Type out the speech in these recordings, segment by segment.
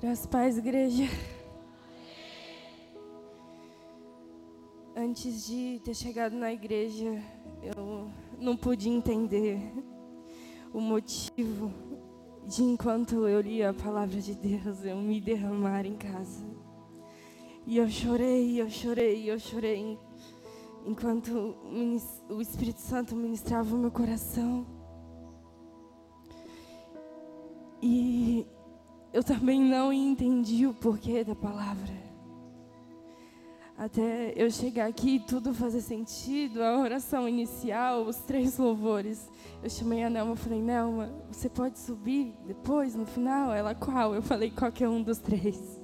Graças paz, igreja. Antes de ter chegado na igreja, eu não pude entender o motivo de enquanto eu lia a palavra de Deus, eu me derramar em casa. E eu chorei, eu chorei, eu chorei enquanto o Espírito Santo ministrava o meu coração. E eu também não entendi o porquê da palavra. Até eu chegar aqui e tudo fazer sentido, a oração inicial, os três louvores. Eu chamei a Nelma e falei, Nelma, você pode subir depois, no final? Ela, qual? Eu falei, qualquer um dos três.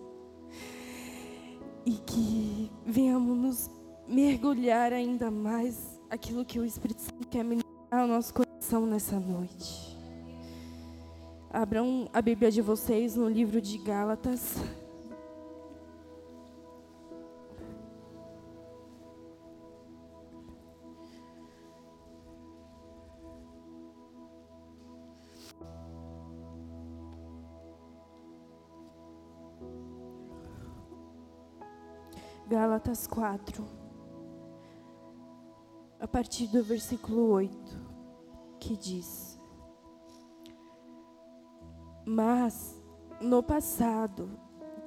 E que venhamos nos mergulhar ainda mais aquilo que o Espírito Santo quer ministrar ao nosso coração nessa noite. Abram a Bíblia de vocês no livro de Gálatas. Gálatas 4, a partir do versículo 8, que diz: mas no passado,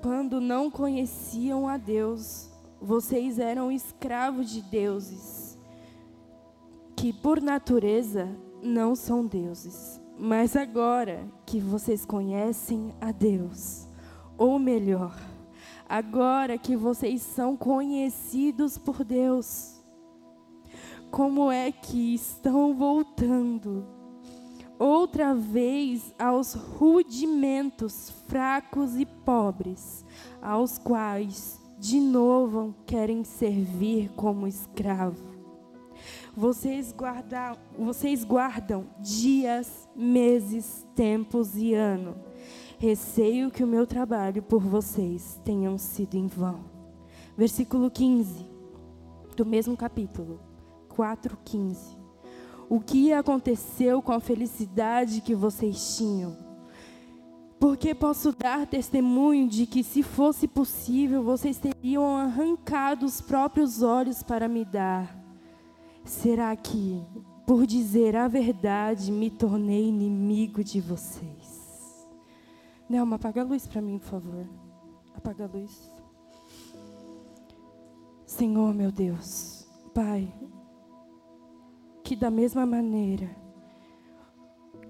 quando não conheciam a Deus, vocês eram escravos de deuses, que por natureza não são deuses. Mas agora que vocês conhecem a Deus, ou melhor, agora que vocês são conhecidos por Deus, como é que estão voltando outra vez aos rudimentos fracos e pobres, aos quais de novo querem servir como escravo. Vocês guardam, vocês guardam dias, meses, tempos e ano. Receio que o meu trabalho por vocês tenham sido em vão. Versículo 15 do mesmo capítulo, 4:15 o que aconteceu com a felicidade que vocês tinham. Porque posso dar testemunho de que, se fosse possível, vocês teriam arrancado os próprios olhos para me dar. Será que, por dizer a verdade, me tornei inimigo de vocês? Nelma, apaga a luz para mim, por favor. Apaga a luz. Senhor, meu Deus, Pai, que da mesma maneira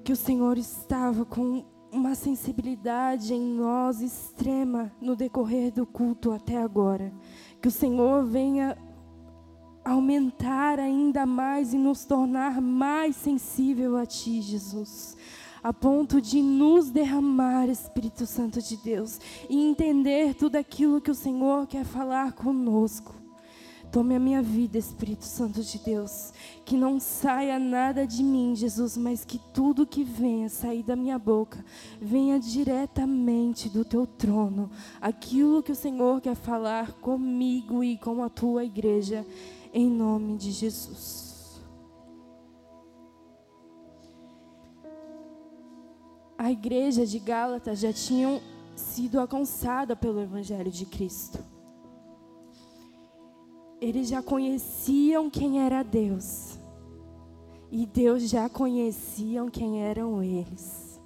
que o Senhor estava com uma sensibilidade em nós extrema no decorrer do culto até agora, que o Senhor venha aumentar ainda mais e nos tornar mais sensível a Ti, Jesus a ponto de nos derramar, Espírito Santo de Deus, e entender tudo aquilo que o Senhor quer falar conosco. Tome a minha vida, Espírito Santo de Deus. Que não saia nada de mim, Jesus, mas que tudo que venha sair da minha boca venha diretamente do teu trono. Aquilo que o Senhor quer falar comigo e com a tua igreja, em nome de Jesus. A igreja de Gálatas já tinha sido alcançada pelo Evangelho de Cristo eles já conheciam quem era Deus. E Deus já conheciam quem eram eles.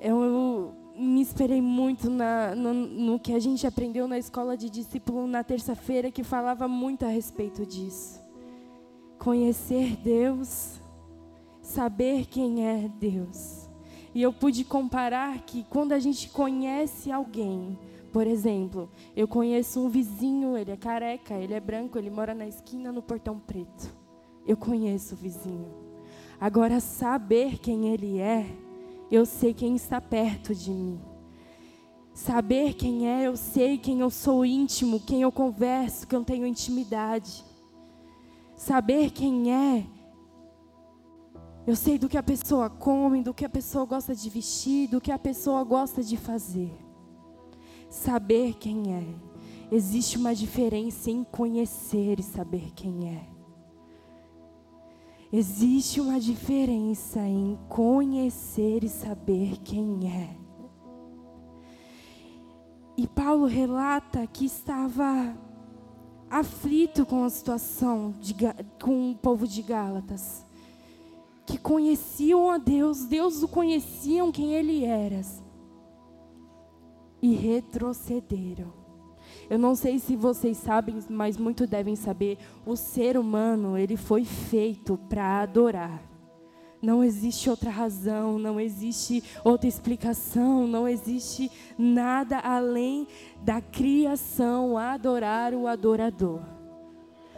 Eu me esperei muito na, no, no que a gente aprendeu na escola de discípulo na terça-feira, que falava muito a respeito disso. Conhecer Deus, saber quem é Deus. E eu pude comparar que quando a gente conhece alguém, por exemplo, eu conheço um vizinho, ele é careca, ele é branco, ele mora na esquina no portão preto. Eu conheço o vizinho. Agora, saber quem ele é, eu sei quem está perto de mim. Saber quem é, eu sei quem eu sou íntimo, quem eu converso, que eu tenho intimidade. Saber quem é, eu sei do que a pessoa come, do que a pessoa gosta de vestir, do que a pessoa gosta de fazer saber quem é. Existe uma diferença em conhecer e saber quem é. Existe uma diferença em conhecer e saber quem é. E Paulo relata que estava aflito com a situação de, com o povo de Gálatas, que conheciam a Deus, Deus o conheciam quem ele era, e retrocederam. Eu não sei se vocês sabem, mas muito devem saber, o ser humano, ele foi feito para adorar. Não existe outra razão, não existe outra explicação, não existe nada além da criação adorar o adorador.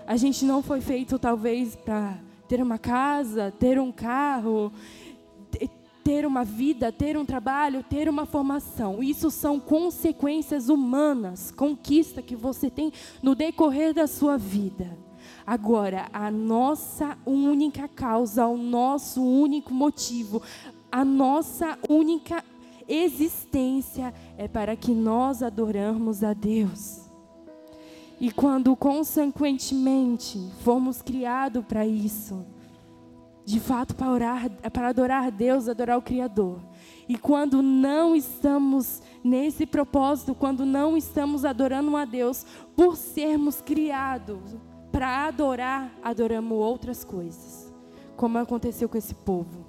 A gente não foi feito talvez para ter uma casa, ter um carro, ter uma vida, ter um trabalho, ter uma formação. Isso são consequências humanas, conquista que você tem no decorrer da sua vida. Agora, a nossa única causa, o nosso único motivo, a nossa única existência é para que nós adoramos a Deus. E quando consequentemente fomos criados para isso, de fato para orar, para adorar a Deus, adorar o Criador. E quando não estamos nesse propósito, quando não estamos adorando a Deus por sermos criados para adorar, adoramos outras coisas. Como aconteceu com esse povo.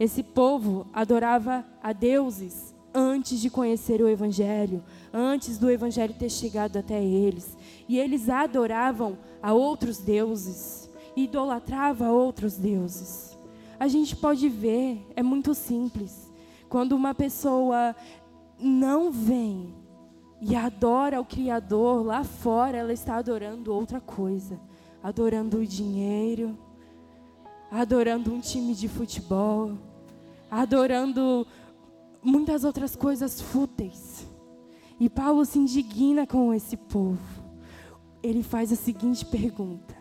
Esse povo adorava a deuses antes de conhecer o Evangelho, antes do Evangelho ter chegado até eles. E eles adoravam a outros deuses, idolatravam a outros deuses. A gente pode ver, é muito simples. Quando uma pessoa não vem e adora o Criador, lá fora ela está adorando outra coisa. Adorando o dinheiro, adorando um time de futebol, adorando muitas outras coisas fúteis. E Paulo se indigna com esse povo. Ele faz a seguinte pergunta: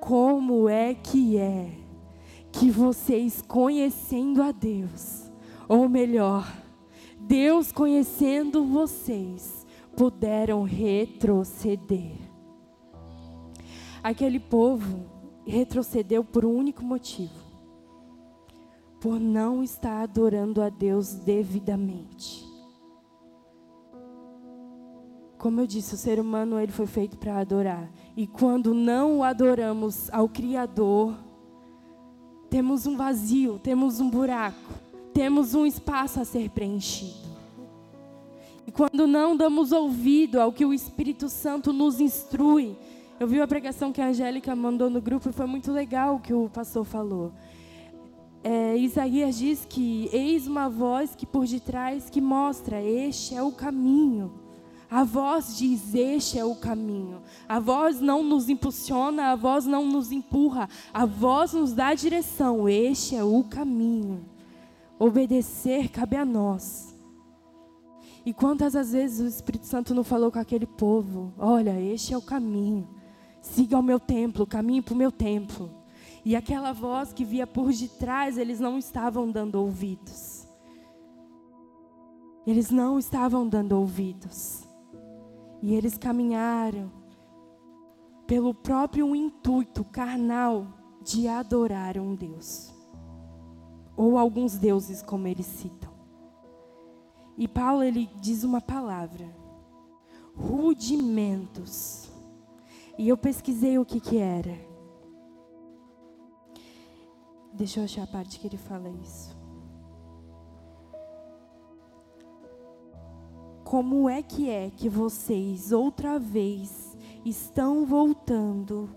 Como é que é que vocês conhecendo a Deus, ou melhor, Deus conhecendo vocês, puderam retroceder. Aquele povo retrocedeu por um único motivo: por não estar adorando a Deus devidamente. Como eu disse, o ser humano ele foi feito para adorar. E quando não o adoramos ao Criador, temos um vazio, temos um buraco, temos um espaço a ser preenchido. E quando não damos ouvido ao que o Espírito Santo nos instrui, eu vi a pregação que a Angélica mandou no grupo e foi muito legal o que o pastor falou. É, Isaías diz que eis uma voz que por detrás que mostra este é o caminho. A voz diz este é o caminho. A voz não nos impulsiona, a voz não nos empurra, a voz nos dá direção. Este é o caminho. Obedecer cabe a nós. E quantas as vezes o Espírito Santo não falou com aquele povo: Olha, este é o caminho, siga o meu templo, caminhe para o meu templo. E aquela voz que via por detrás, eles não estavam dando ouvidos. Eles não estavam dando ouvidos. E eles caminharam pelo próprio intuito carnal de adorar um Deus. Ou alguns deuses, como eles citam. E Paulo ele diz uma palavra: rudimentos. E eu pesquisei o que que era. Deixa eu achar a parte que ele fala isso. Como é que é que vocês outra vez estão voltando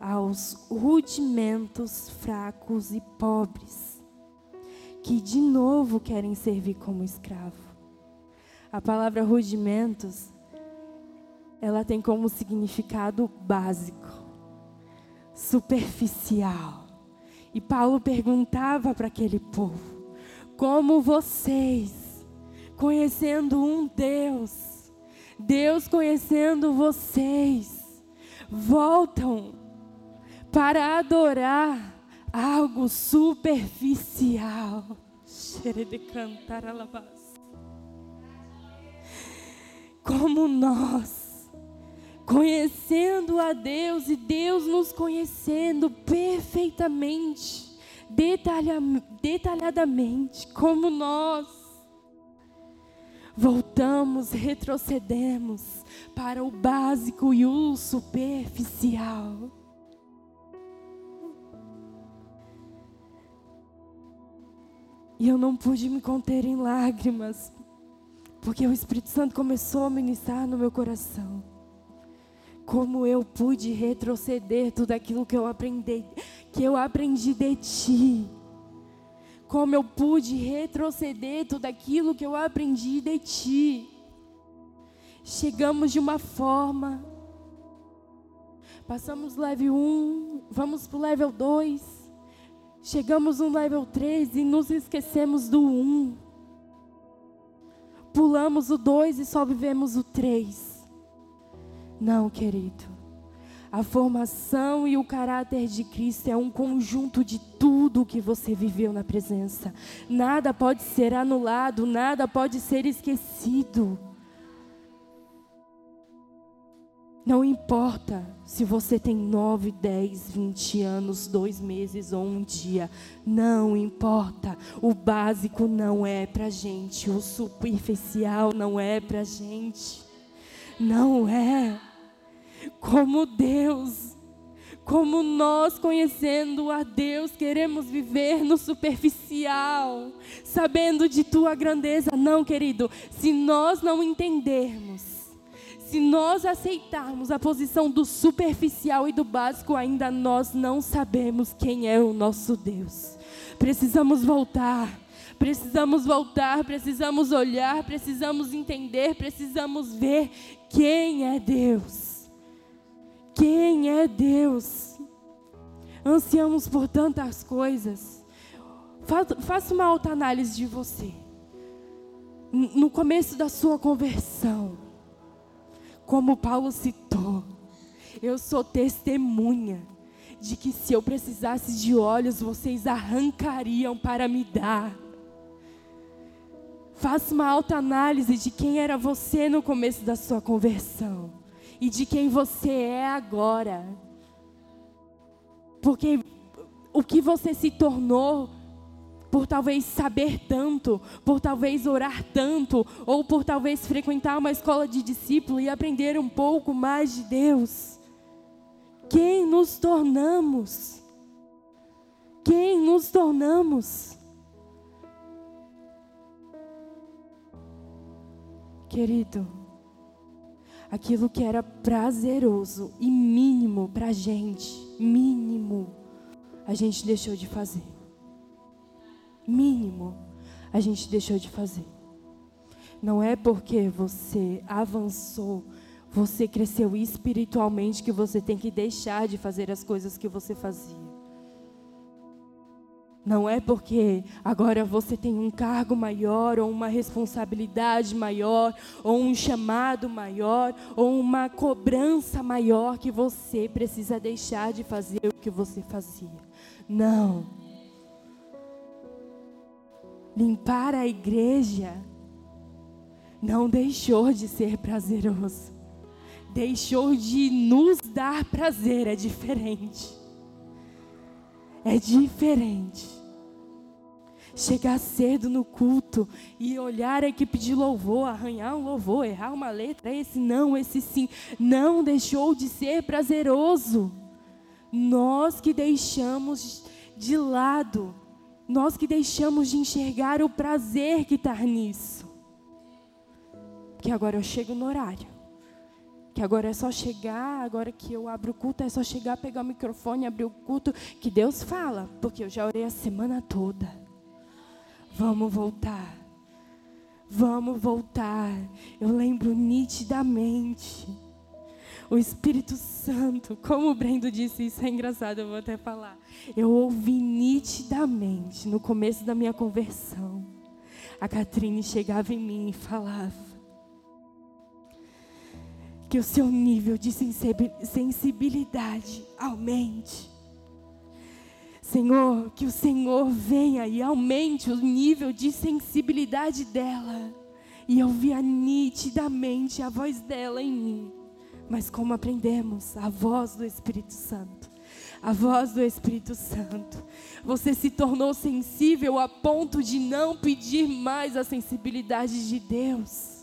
aos rudimentos fracos e pobres, que de novo querem servir como escravo? A palavra rudimentos, ela tem como significado básico, superficial. E Paulo perguntava para aquele povo: como vocês, conhecendo um Deus, Deus conhecendo vocês, voltam para adorar algo superficial? de cantar como nós, conhecendo a Deus e Deus nos conhecendo perfeitamente, detalha, detalhadamente, como nós, voltamos, retrocedemos para o básico e o superficial. E eu não pude me conter em lágrimas, porque o Espírito Santo começou a ministrar no meu coração. Como eu pude retroceder tudo aquilo que eu aprendi, que eu aprendi de ti. Como eu pude retroceder tudo aquilo que eu aprendi de ti. Chegamos de uma forma, passamos level 1, vamos para o level 2, Chegamos no level 3 e nos esquecemos do 1. Pulamos o 2 e só vivemos o 3. Não, querido. A formação e o caráter de Cristo é um conjunto de tudo que você viveu na presença. Nada pode ser anulado, nada pode ser esquecido. Não importa se você tem 9, 10, 20 anos, dois meses ou um dia. Não importa. O básico não é para gente. O superficial não é para gente. Não é. Como Deus, como nós conhecendo a Deus, queremos viver no superficial, sabendo de tua grandeza. Não, querido. Se nós não entendermos se nós aceitarmos a posição do superficial e do básico, ainda nós não sabemos quem é o nosso Deus. Precisamos voltar. Precisamos voltar, precisamos olhar, precisamos entender, precisamos ver quem é Deus. Quem é Deus? Ansiamos por tantas coisas. Faça uma alta análise de você. No começo da sua conversão, como Paulo citou, eu sou testemunha de que se eu precisasse de olhos, vocês arrancariam para me dar. Faça uma alta análise de quem era você no começo da sua conversão e de quem você é agora. Porque o que você se tornou por talvez saber tanto, por talvez orar tanto, ou por talvez frequentar uma escola de discípulo e aprender um pouco mais de Deus. Quem nos tornamos? Quem nos tornamos? Querido, aquilo que era prazeroso e mínimo para a gente, mínimo, a gente deixou de fazer mínimo a gente deixou de fazer. Não é porque você avançou, você cresceu espiritualmente que você tem que deixar de fazer as coisas que você fazia. Não é porque agora você tem um cargo maior, ou uma responsabilidade maior, ou um chamado maior, ou uma cobrança maior que você precisa deixar de fazer o que você fazia. Não limpar a igreja não deixou de ser prazeroso. Deixou de nos dar prazer, é diferente. É diferente. Chegar cedo no culto e olhar a equipe de louvor, arranhar um louvor, errar uma letra, esse não, esse sim, não deixou de ser prazeroso. Nós que deixamos de lado nós que deixamos de enxergar o prazer que está nisso. Que agora eu chego no horário. Que agora é só chegar, agora que eu abro o culto, é só chegar, pegar o microfone, abrir o culto, que Deus fala, porque eu já orei a semana toda. Vamos voltar. Vamos voltar. Eu lembro nitidamente o Espírito Santo, como o Brendo disse, isso é engraçado, eu vou até falar. Eu ouvi nitidamente no começo da minha conversão. A Catrine chegava em mim e falava que o seu nível de sensibilidade aumente. Senhor, que o Senhor venha e aumente o nível de sensibilidade dela. E eu via nitidamente a voz dela em mim. Mas como aprendemos a voz do Espírito Santo, a voz do Espírito Santo. Você se tornou sensível a ponto de não pedir mais a sensibilidade de Deus.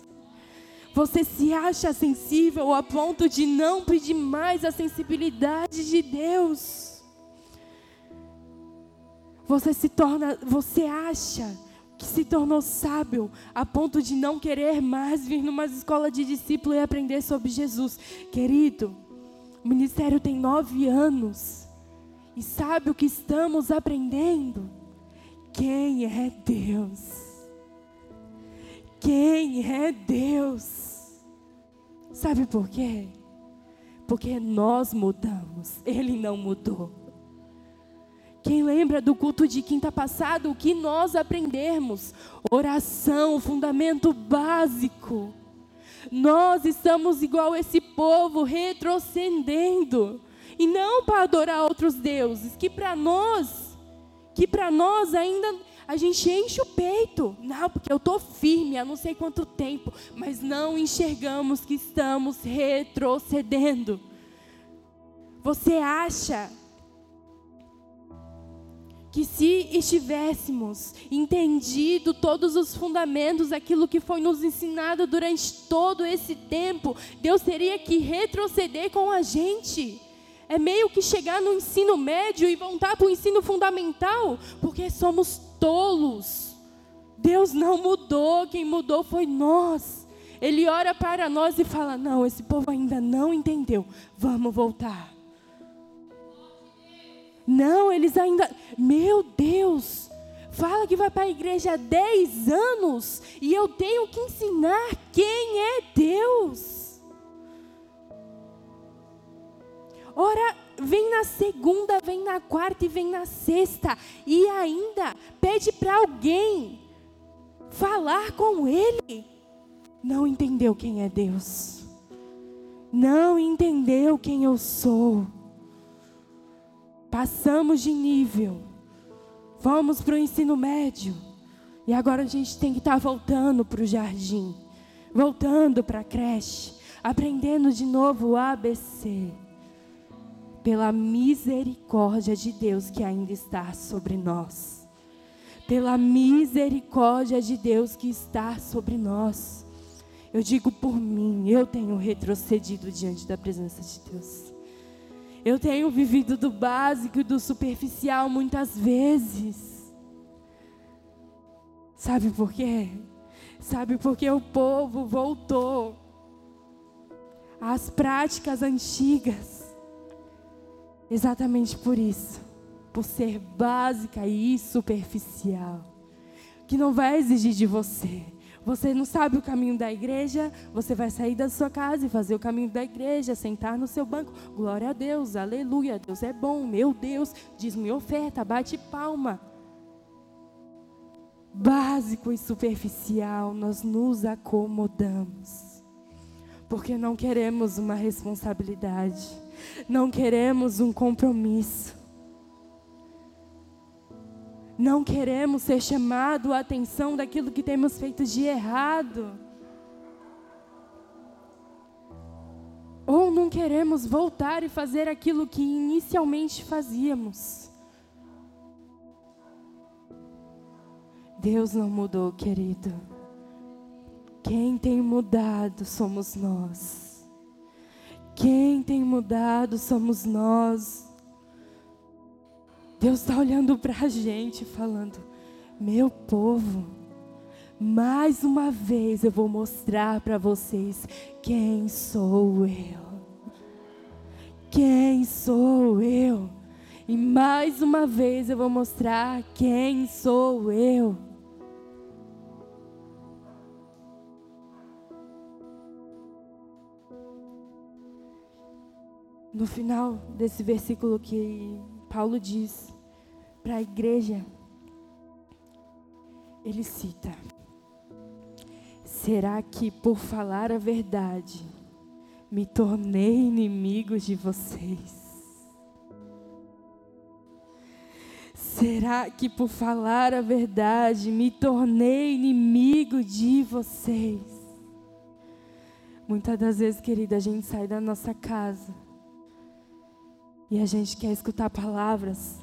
Você se acha sensível a ponto de não pedir mais a sensibilidade de Deus. Você se torna, você acha que se tornou sábio a ponto de não querer mais vir numa escola de discípulo e aprender sobre Jesus. Querido, o ministério tem nove anos e sabe o que estamos aprendendo? Quem é Deus? Quem é Deus? Sabe por quê? Porque nós mudamos, Ele não mudou. Quem lembra do culto de quinta passada, o que nós aprendemos? Oração, fundamento básico. Nós estamos igual esse povo, retrocedendo. E não para adorar outros deuses, que para nós, que para nós ainda a gente enche o peito. Não, porque eu estou firme há não sei quanto tempo, mas não enxergamos que estamos retrocedendo. Você acha que se estivéssemos entendido todos os fundamentos, aquilo que foi nos ensinado durante todo esse tempo, Deus teria que retroceder com a gente. É meio que chegar no ensino médio e voltar para o ensino fundamental, porque somos tolos. Deus não mudou, quem mudou foi nós. Ele ora para nós e fala: Não, esse povo ainda não entendeu, vamos voltar. Não, eles ainda. Meu Deus! Fala que vai para a igreja há 10 anos e eu tenho que ensinar quem é Deus. Ora, vem na segunda, vem na quarta e vem na sexta. E ainda pede para alguém falar com ele. Não entendeu quem é Deus. Não entendeu quem eu sou. Passamos de nível. Vamos para o ensino médio. E agora a gente tem que estar tá voltando para o jardim. Voltando para a creche. Aprendendo de novo o ABC. Pela misericórdia de Deus que ainda está sobre nós. Pela misericórdia de Deus que está sobre nós. Eu digo por mim, eu tenho retrocedido diante da presença de Deus. Eu tenho vivido do básico e do superficial muitas vezes. Sabe por quê? Sabe porque o povo voltou às práticas antigas. Exatamente por isso. Por ser básica e superficial. Que não vai exigir de você você não sabe o caminho da igreja, você vai sair da sua casa e fazer o caminho da igreja, sentar no seu banco. Glória a Deus, aleluia, Deus é bom, meu Deus, diz-me oferta, bate palma. Básico e superficial, nós nos acomodamos. Porque não queremos uma responsabilidade, não queremos um compromisso. Não queremos ser chamado a atenção daquilo que temos feito de errado. Ou não queremos voltar e fazer aquilo que inicialmente fazíamos. Deus não mudou, querido. Quem tem mudado somos nós. Quem tem mudado somos nós. Deus está olhando para a gente falando: meu povo, mais uma vez eu vou mostrar para vocês quem sou eu. Quem sou eu? E mais uma vez eu vou mostrar quem sou eu. No final desse versículo que Paulo diz: para a igreja, ele cita: Será que por falar a verdade me tornei inimigo de vocês? Será que por falar a verdade me tornei inimigo de vocês? Muitas das vezes, querida, a gente sai da nossa casa E a gente quer escutar palavras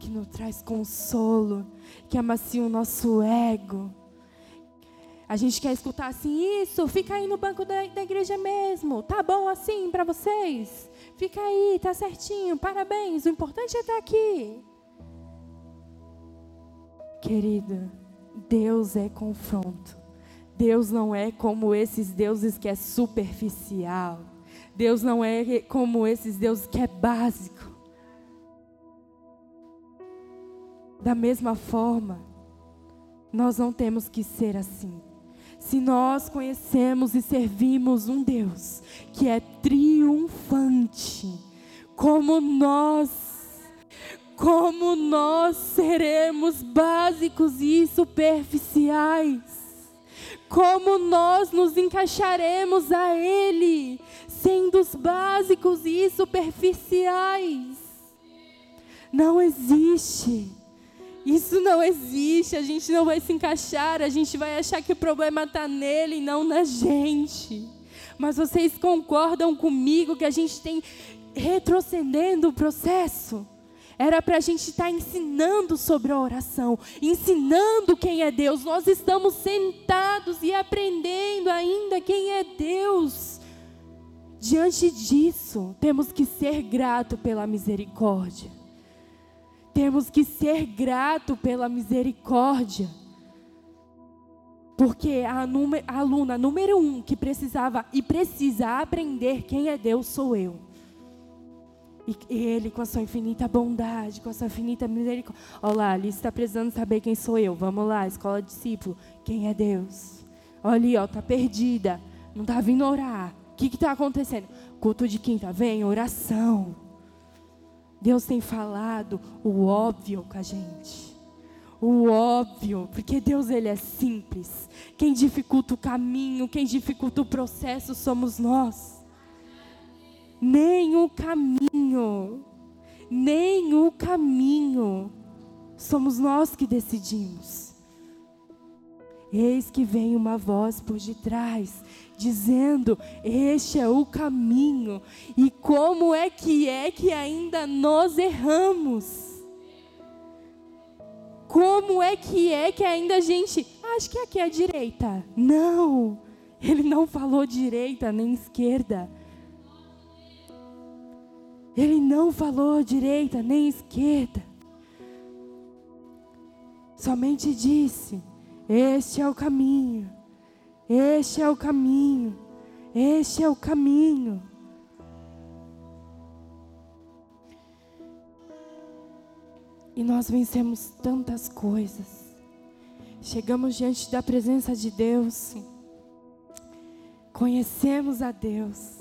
que nos traz consolo, que amaciam o nosso ego. A gente quer escutar assim, isso, fica aí no banco da, da igreja mesmo. Tá bom assim para vocês? Fica aí, tá certinho, parabéns. O importante é estar aqui. Querido, Deus é confronto. Deus não é como esses deuses que é superficial. Deus não é como esses deuses que é básico. Da mesma forma, nós não temos que ser assim. Se nós conhecemos e servimos um Deus que é triunfante, como nós, como nós seremos básicos e superficiais, como nós nos encaixaremos a Ele, sendo os básicos e superficiais. Não existe isso não existe, a gente não vai se encaixar, a gente vai achar que o problema está nele e não na gente. Mas vocês concordam comigo que a gente tem retrocedendo o processo? Era para a gente estar tá ensinando sobre a oração, ensinando quem é Deus. Nós estamos sentados e aprendendo ainda quem é Deus. Diante disso, temos que ser grato pela misericórdia. Temos que ser grato pela misericórdia. Porque a, aluna número um que precisava e precisa aprender quem é Deus sou eu. E Ele, com a sua infinita bondade, com a sua infinita misericórdia. Olha lá, Alice está precisando saber quem sou eu. Vamos lá, escola discípulo. Quem é Deus? Olha ali, ó, tá perdida. Não está vindo orar. O que está acontecendo? Culto de quinta, vem, oração. Deus tem falado o óbvio com a gente. O óbvio, porque Deus ele é simples. Quem dificulta o caminho, quem dificulta o processo somos nós. Nem o caminho, nem o caminho somos nós que decidimos. Eis que vem uma voz por detrás, dizendo: Este é o caminho. E como é que é que ainda nós erramos? Como é que é que ainda a gente. Acho que aqui é a direita. Não, ele não falou direita nem esquerda. Ele não falou direita nem esquerda. Somente disse: este é o caminho. Este é o caminho. Este é o caminho. E nós vencemos tantas coisas. Chegamos diante da presença de Deus. Conhecemos a Deus.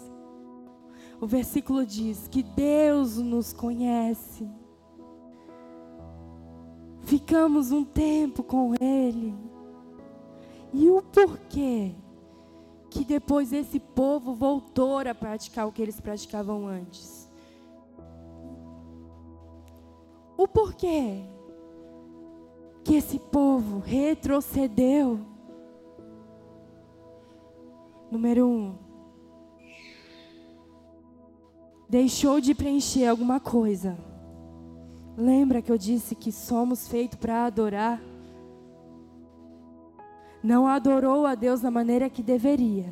O versículo diz que Deus nos conhece. Ficamos um tempo com Ele. E o porquê que depois esse povo voltou a praticar o que eles praticavam antes? O porquê que esse povo retrocedeu? Número um, deixou de preencher alguma coisa. Lembra que eu disse que somos feitos para adorar? Não adorou a Deus da maneira que deveria.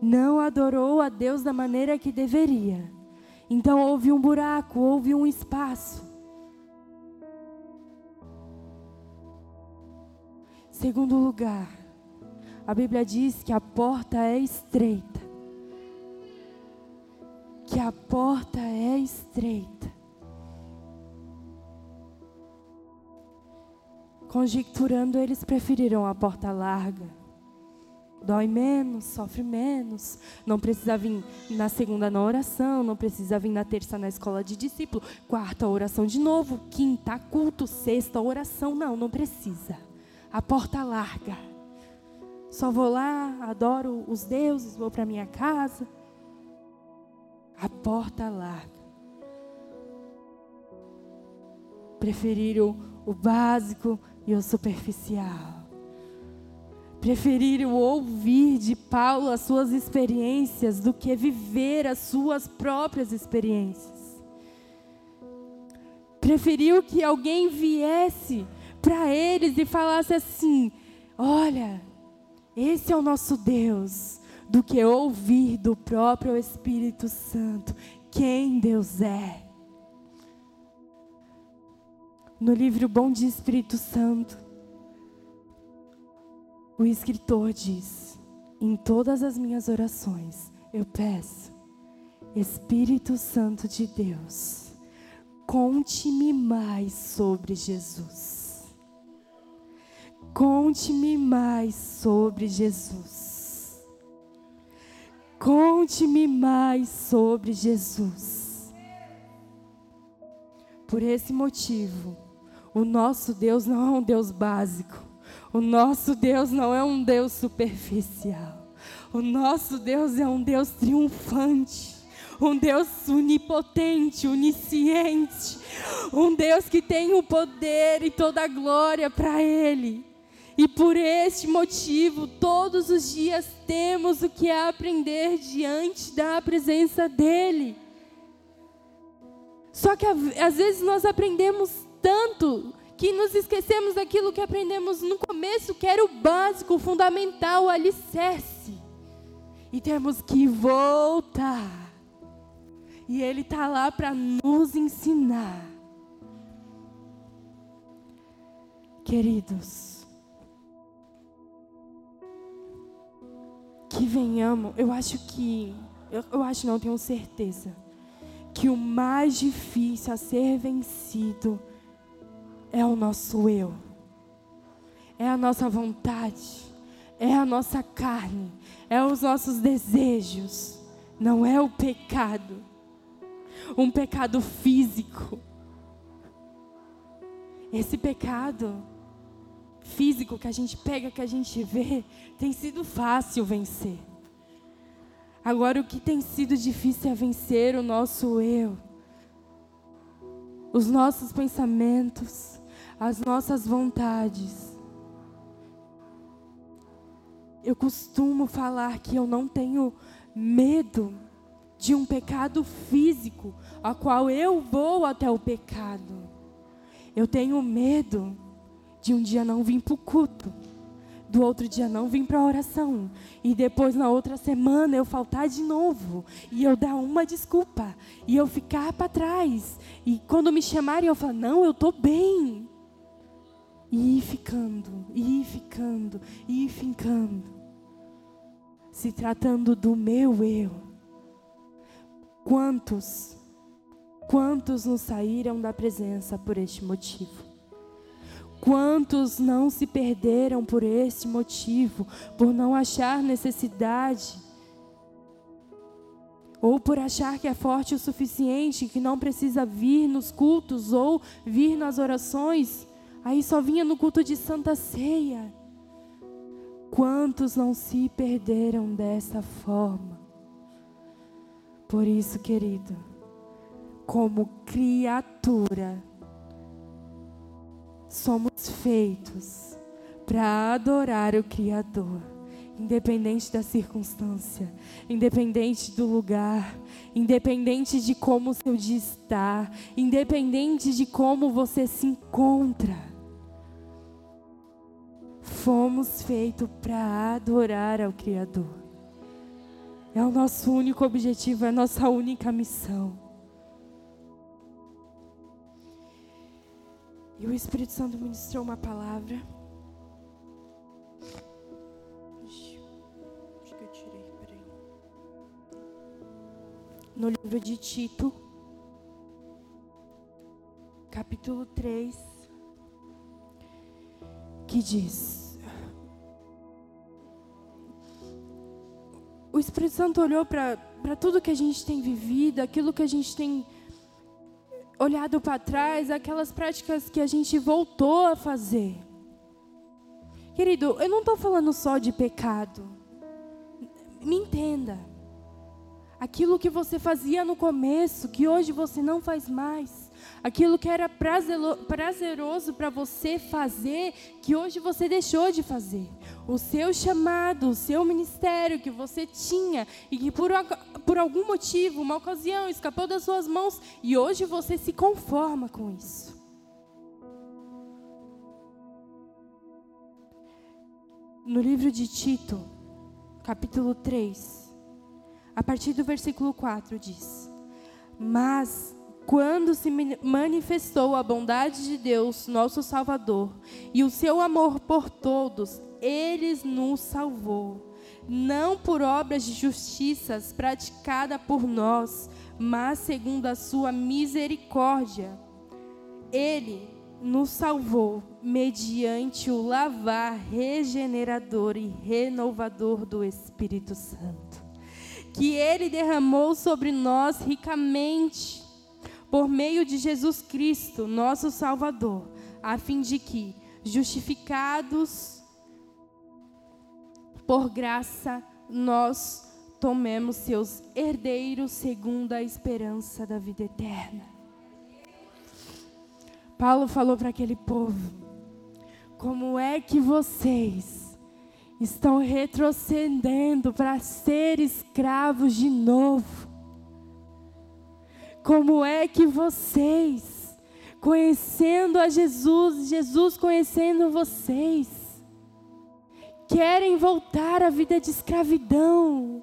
Não adorou a Deus da maneira que deveria. Então houve um buraco, houve um espaço. Segundo lugar, a Bíblia diz que a porta é estreita. Que a porta é estreita. Conjecturando, eles preferiram a porta larga. Dói menos, sofre menos. Não precisa vir na segunda na oração, não precisa vir na terça na escola de discípulo, quarta oração de novo, quinta culto, sexta oração. Não, não precisa. A porta larga. Só vou lá, adoro os deuses, vou para minha casa. A porta larga. Preferiram o básico e o superficial. preferiram ouvir de Paulo as suas experiências do que viver as suas próprias experiências. Preferiu que alguém viesse para eles e falasse assim: Olha, esse é o nosso Deus, do que ouvir do próprio Espírito Santo quem Deus é. No livro Bom Dia Espírito Santo, o escritor diz: Em todas as minhas orações eu peço, Espírito Santo de Deus, conte-me mais sobre Jesus. Conte-me mais sobre Jesus. Conte-me mais sobre Jesus. Por esse motivo, o nosso Deus não é um Deus básico. O nosso Deus não é um Deus superficial. O nosso Deus é um Deus triunfante. Um Deus onipotente, onisciente. Um Deus que tem o poder e toda a glória para Ele. E por este motivo, todos os dias temos o que aprender diante da presença dEle. Só que às vezes nós aprendemos tanto que nos esquecemos daquilo que aprendemos no começo, que era o básico, o fundamental, o alicerce. E temos que voltar. E Ele está lá para nos ensinar. Queridos, que venhamos, eu acho que, eu, eu acho não, tenho certeza, que o mais difícil a ser vencido é o nosso eu, é a nossa vontade, é a nossa carne, é os nossos desejos, não é o pecado, um pecado físico. Esse pecado físico que a gente pega, que a gente vê, tem sido fácil vencer. Agora, o que tem sido difícil é vencer o nosso eu, os nossos pensamentos, as nossas vontades. Eu costumo falar que eu não tenho medo de um pecado físico, a qual eu vou até o pecado. Eu tenho medo de um dia não vir para o culto, do outro dia não vir para a oração, e depois na outra semana eu faltar de novo, e eu dar uma desculpa, e eu ficar para trás, e quando me chamarem eu falar: não, eu estou bem. E ir ficando, e ir ficando, e ir ficando. Se tratando do meu eu. Quantos, quantos não saíram da presença por este motivo? Quantos não se perderam por este motivo, por não achar necessidade? Ou por achar que é forte o suficiente, que não precisa vir nos cultos ou vir nas orações? Aí só vinha no culto de Santa Ceia. Quantos não se perderam dessa forma? Por isso, querido, como criatura, somos feitos para adorar o Criador, independente da circunstância, independente do lugar, independente de como o seu dia está, independente de como você se encontra fomos feitos para adorar ao Criador. É o nosso único objetivo, é a nossa única missão. E o Espírito Santo ministrou uma palavra. Acho que eu tirei, peraí. No livro de Tito, capítulo 3, que diz: o Espírito Santo olhou para tudo que a gente tem vivido, aquilo que a gente tem olhado para trás, aquelas práticas que a gente voltou a fazer. Querido, eu não estou falando só de pecado. Me entenda. Aquilo que você fazia no começo, que hoje você não faz mais. Aquilo que era prazeroso para você fazer, que hoje você deixou de fazer. o seu chamado, o seu ministério que você tinha e que por, por algum motivo, uma ocasião, escapou das suas mãos e hoje você se conforma com isso. No livro de Tito, capítulo 3, a partir do versículo 4 diz: Mas quando se manifestou a bondade de Deus, nosso Salvador, e o seu amor por todos, ele nos salvou, não por obras de justiças praticadas por nós, mas segundo a sua misericórdia. Ele nos salvou mediante o lavar regenerador e renovador do Espírito Santo, que ele derramou sobre nós ricamente por meio de Jesus Cristo, nosso Salvador, a fim de que, justificados por graça, nós tomemos seus herdeiros segundo a esperança da vida eterna. Paulo falou para aquele povo: como é que vocês estão retrocedendo para ser escravos de novo? Como é que vocês, conhecendo a Jesus, Jesus conhecendo vocês, querem voltar à vida de escravidão?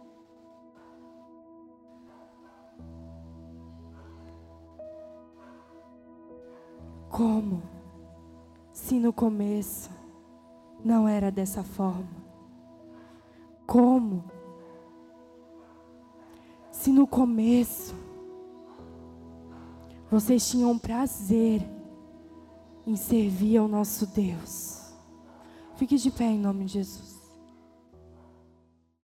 Como? Se no começo não era dessa forma. Como? Se no começo vocês tinham prazer em servir ao nosso Deus. Fique de pé em nome de Jesus.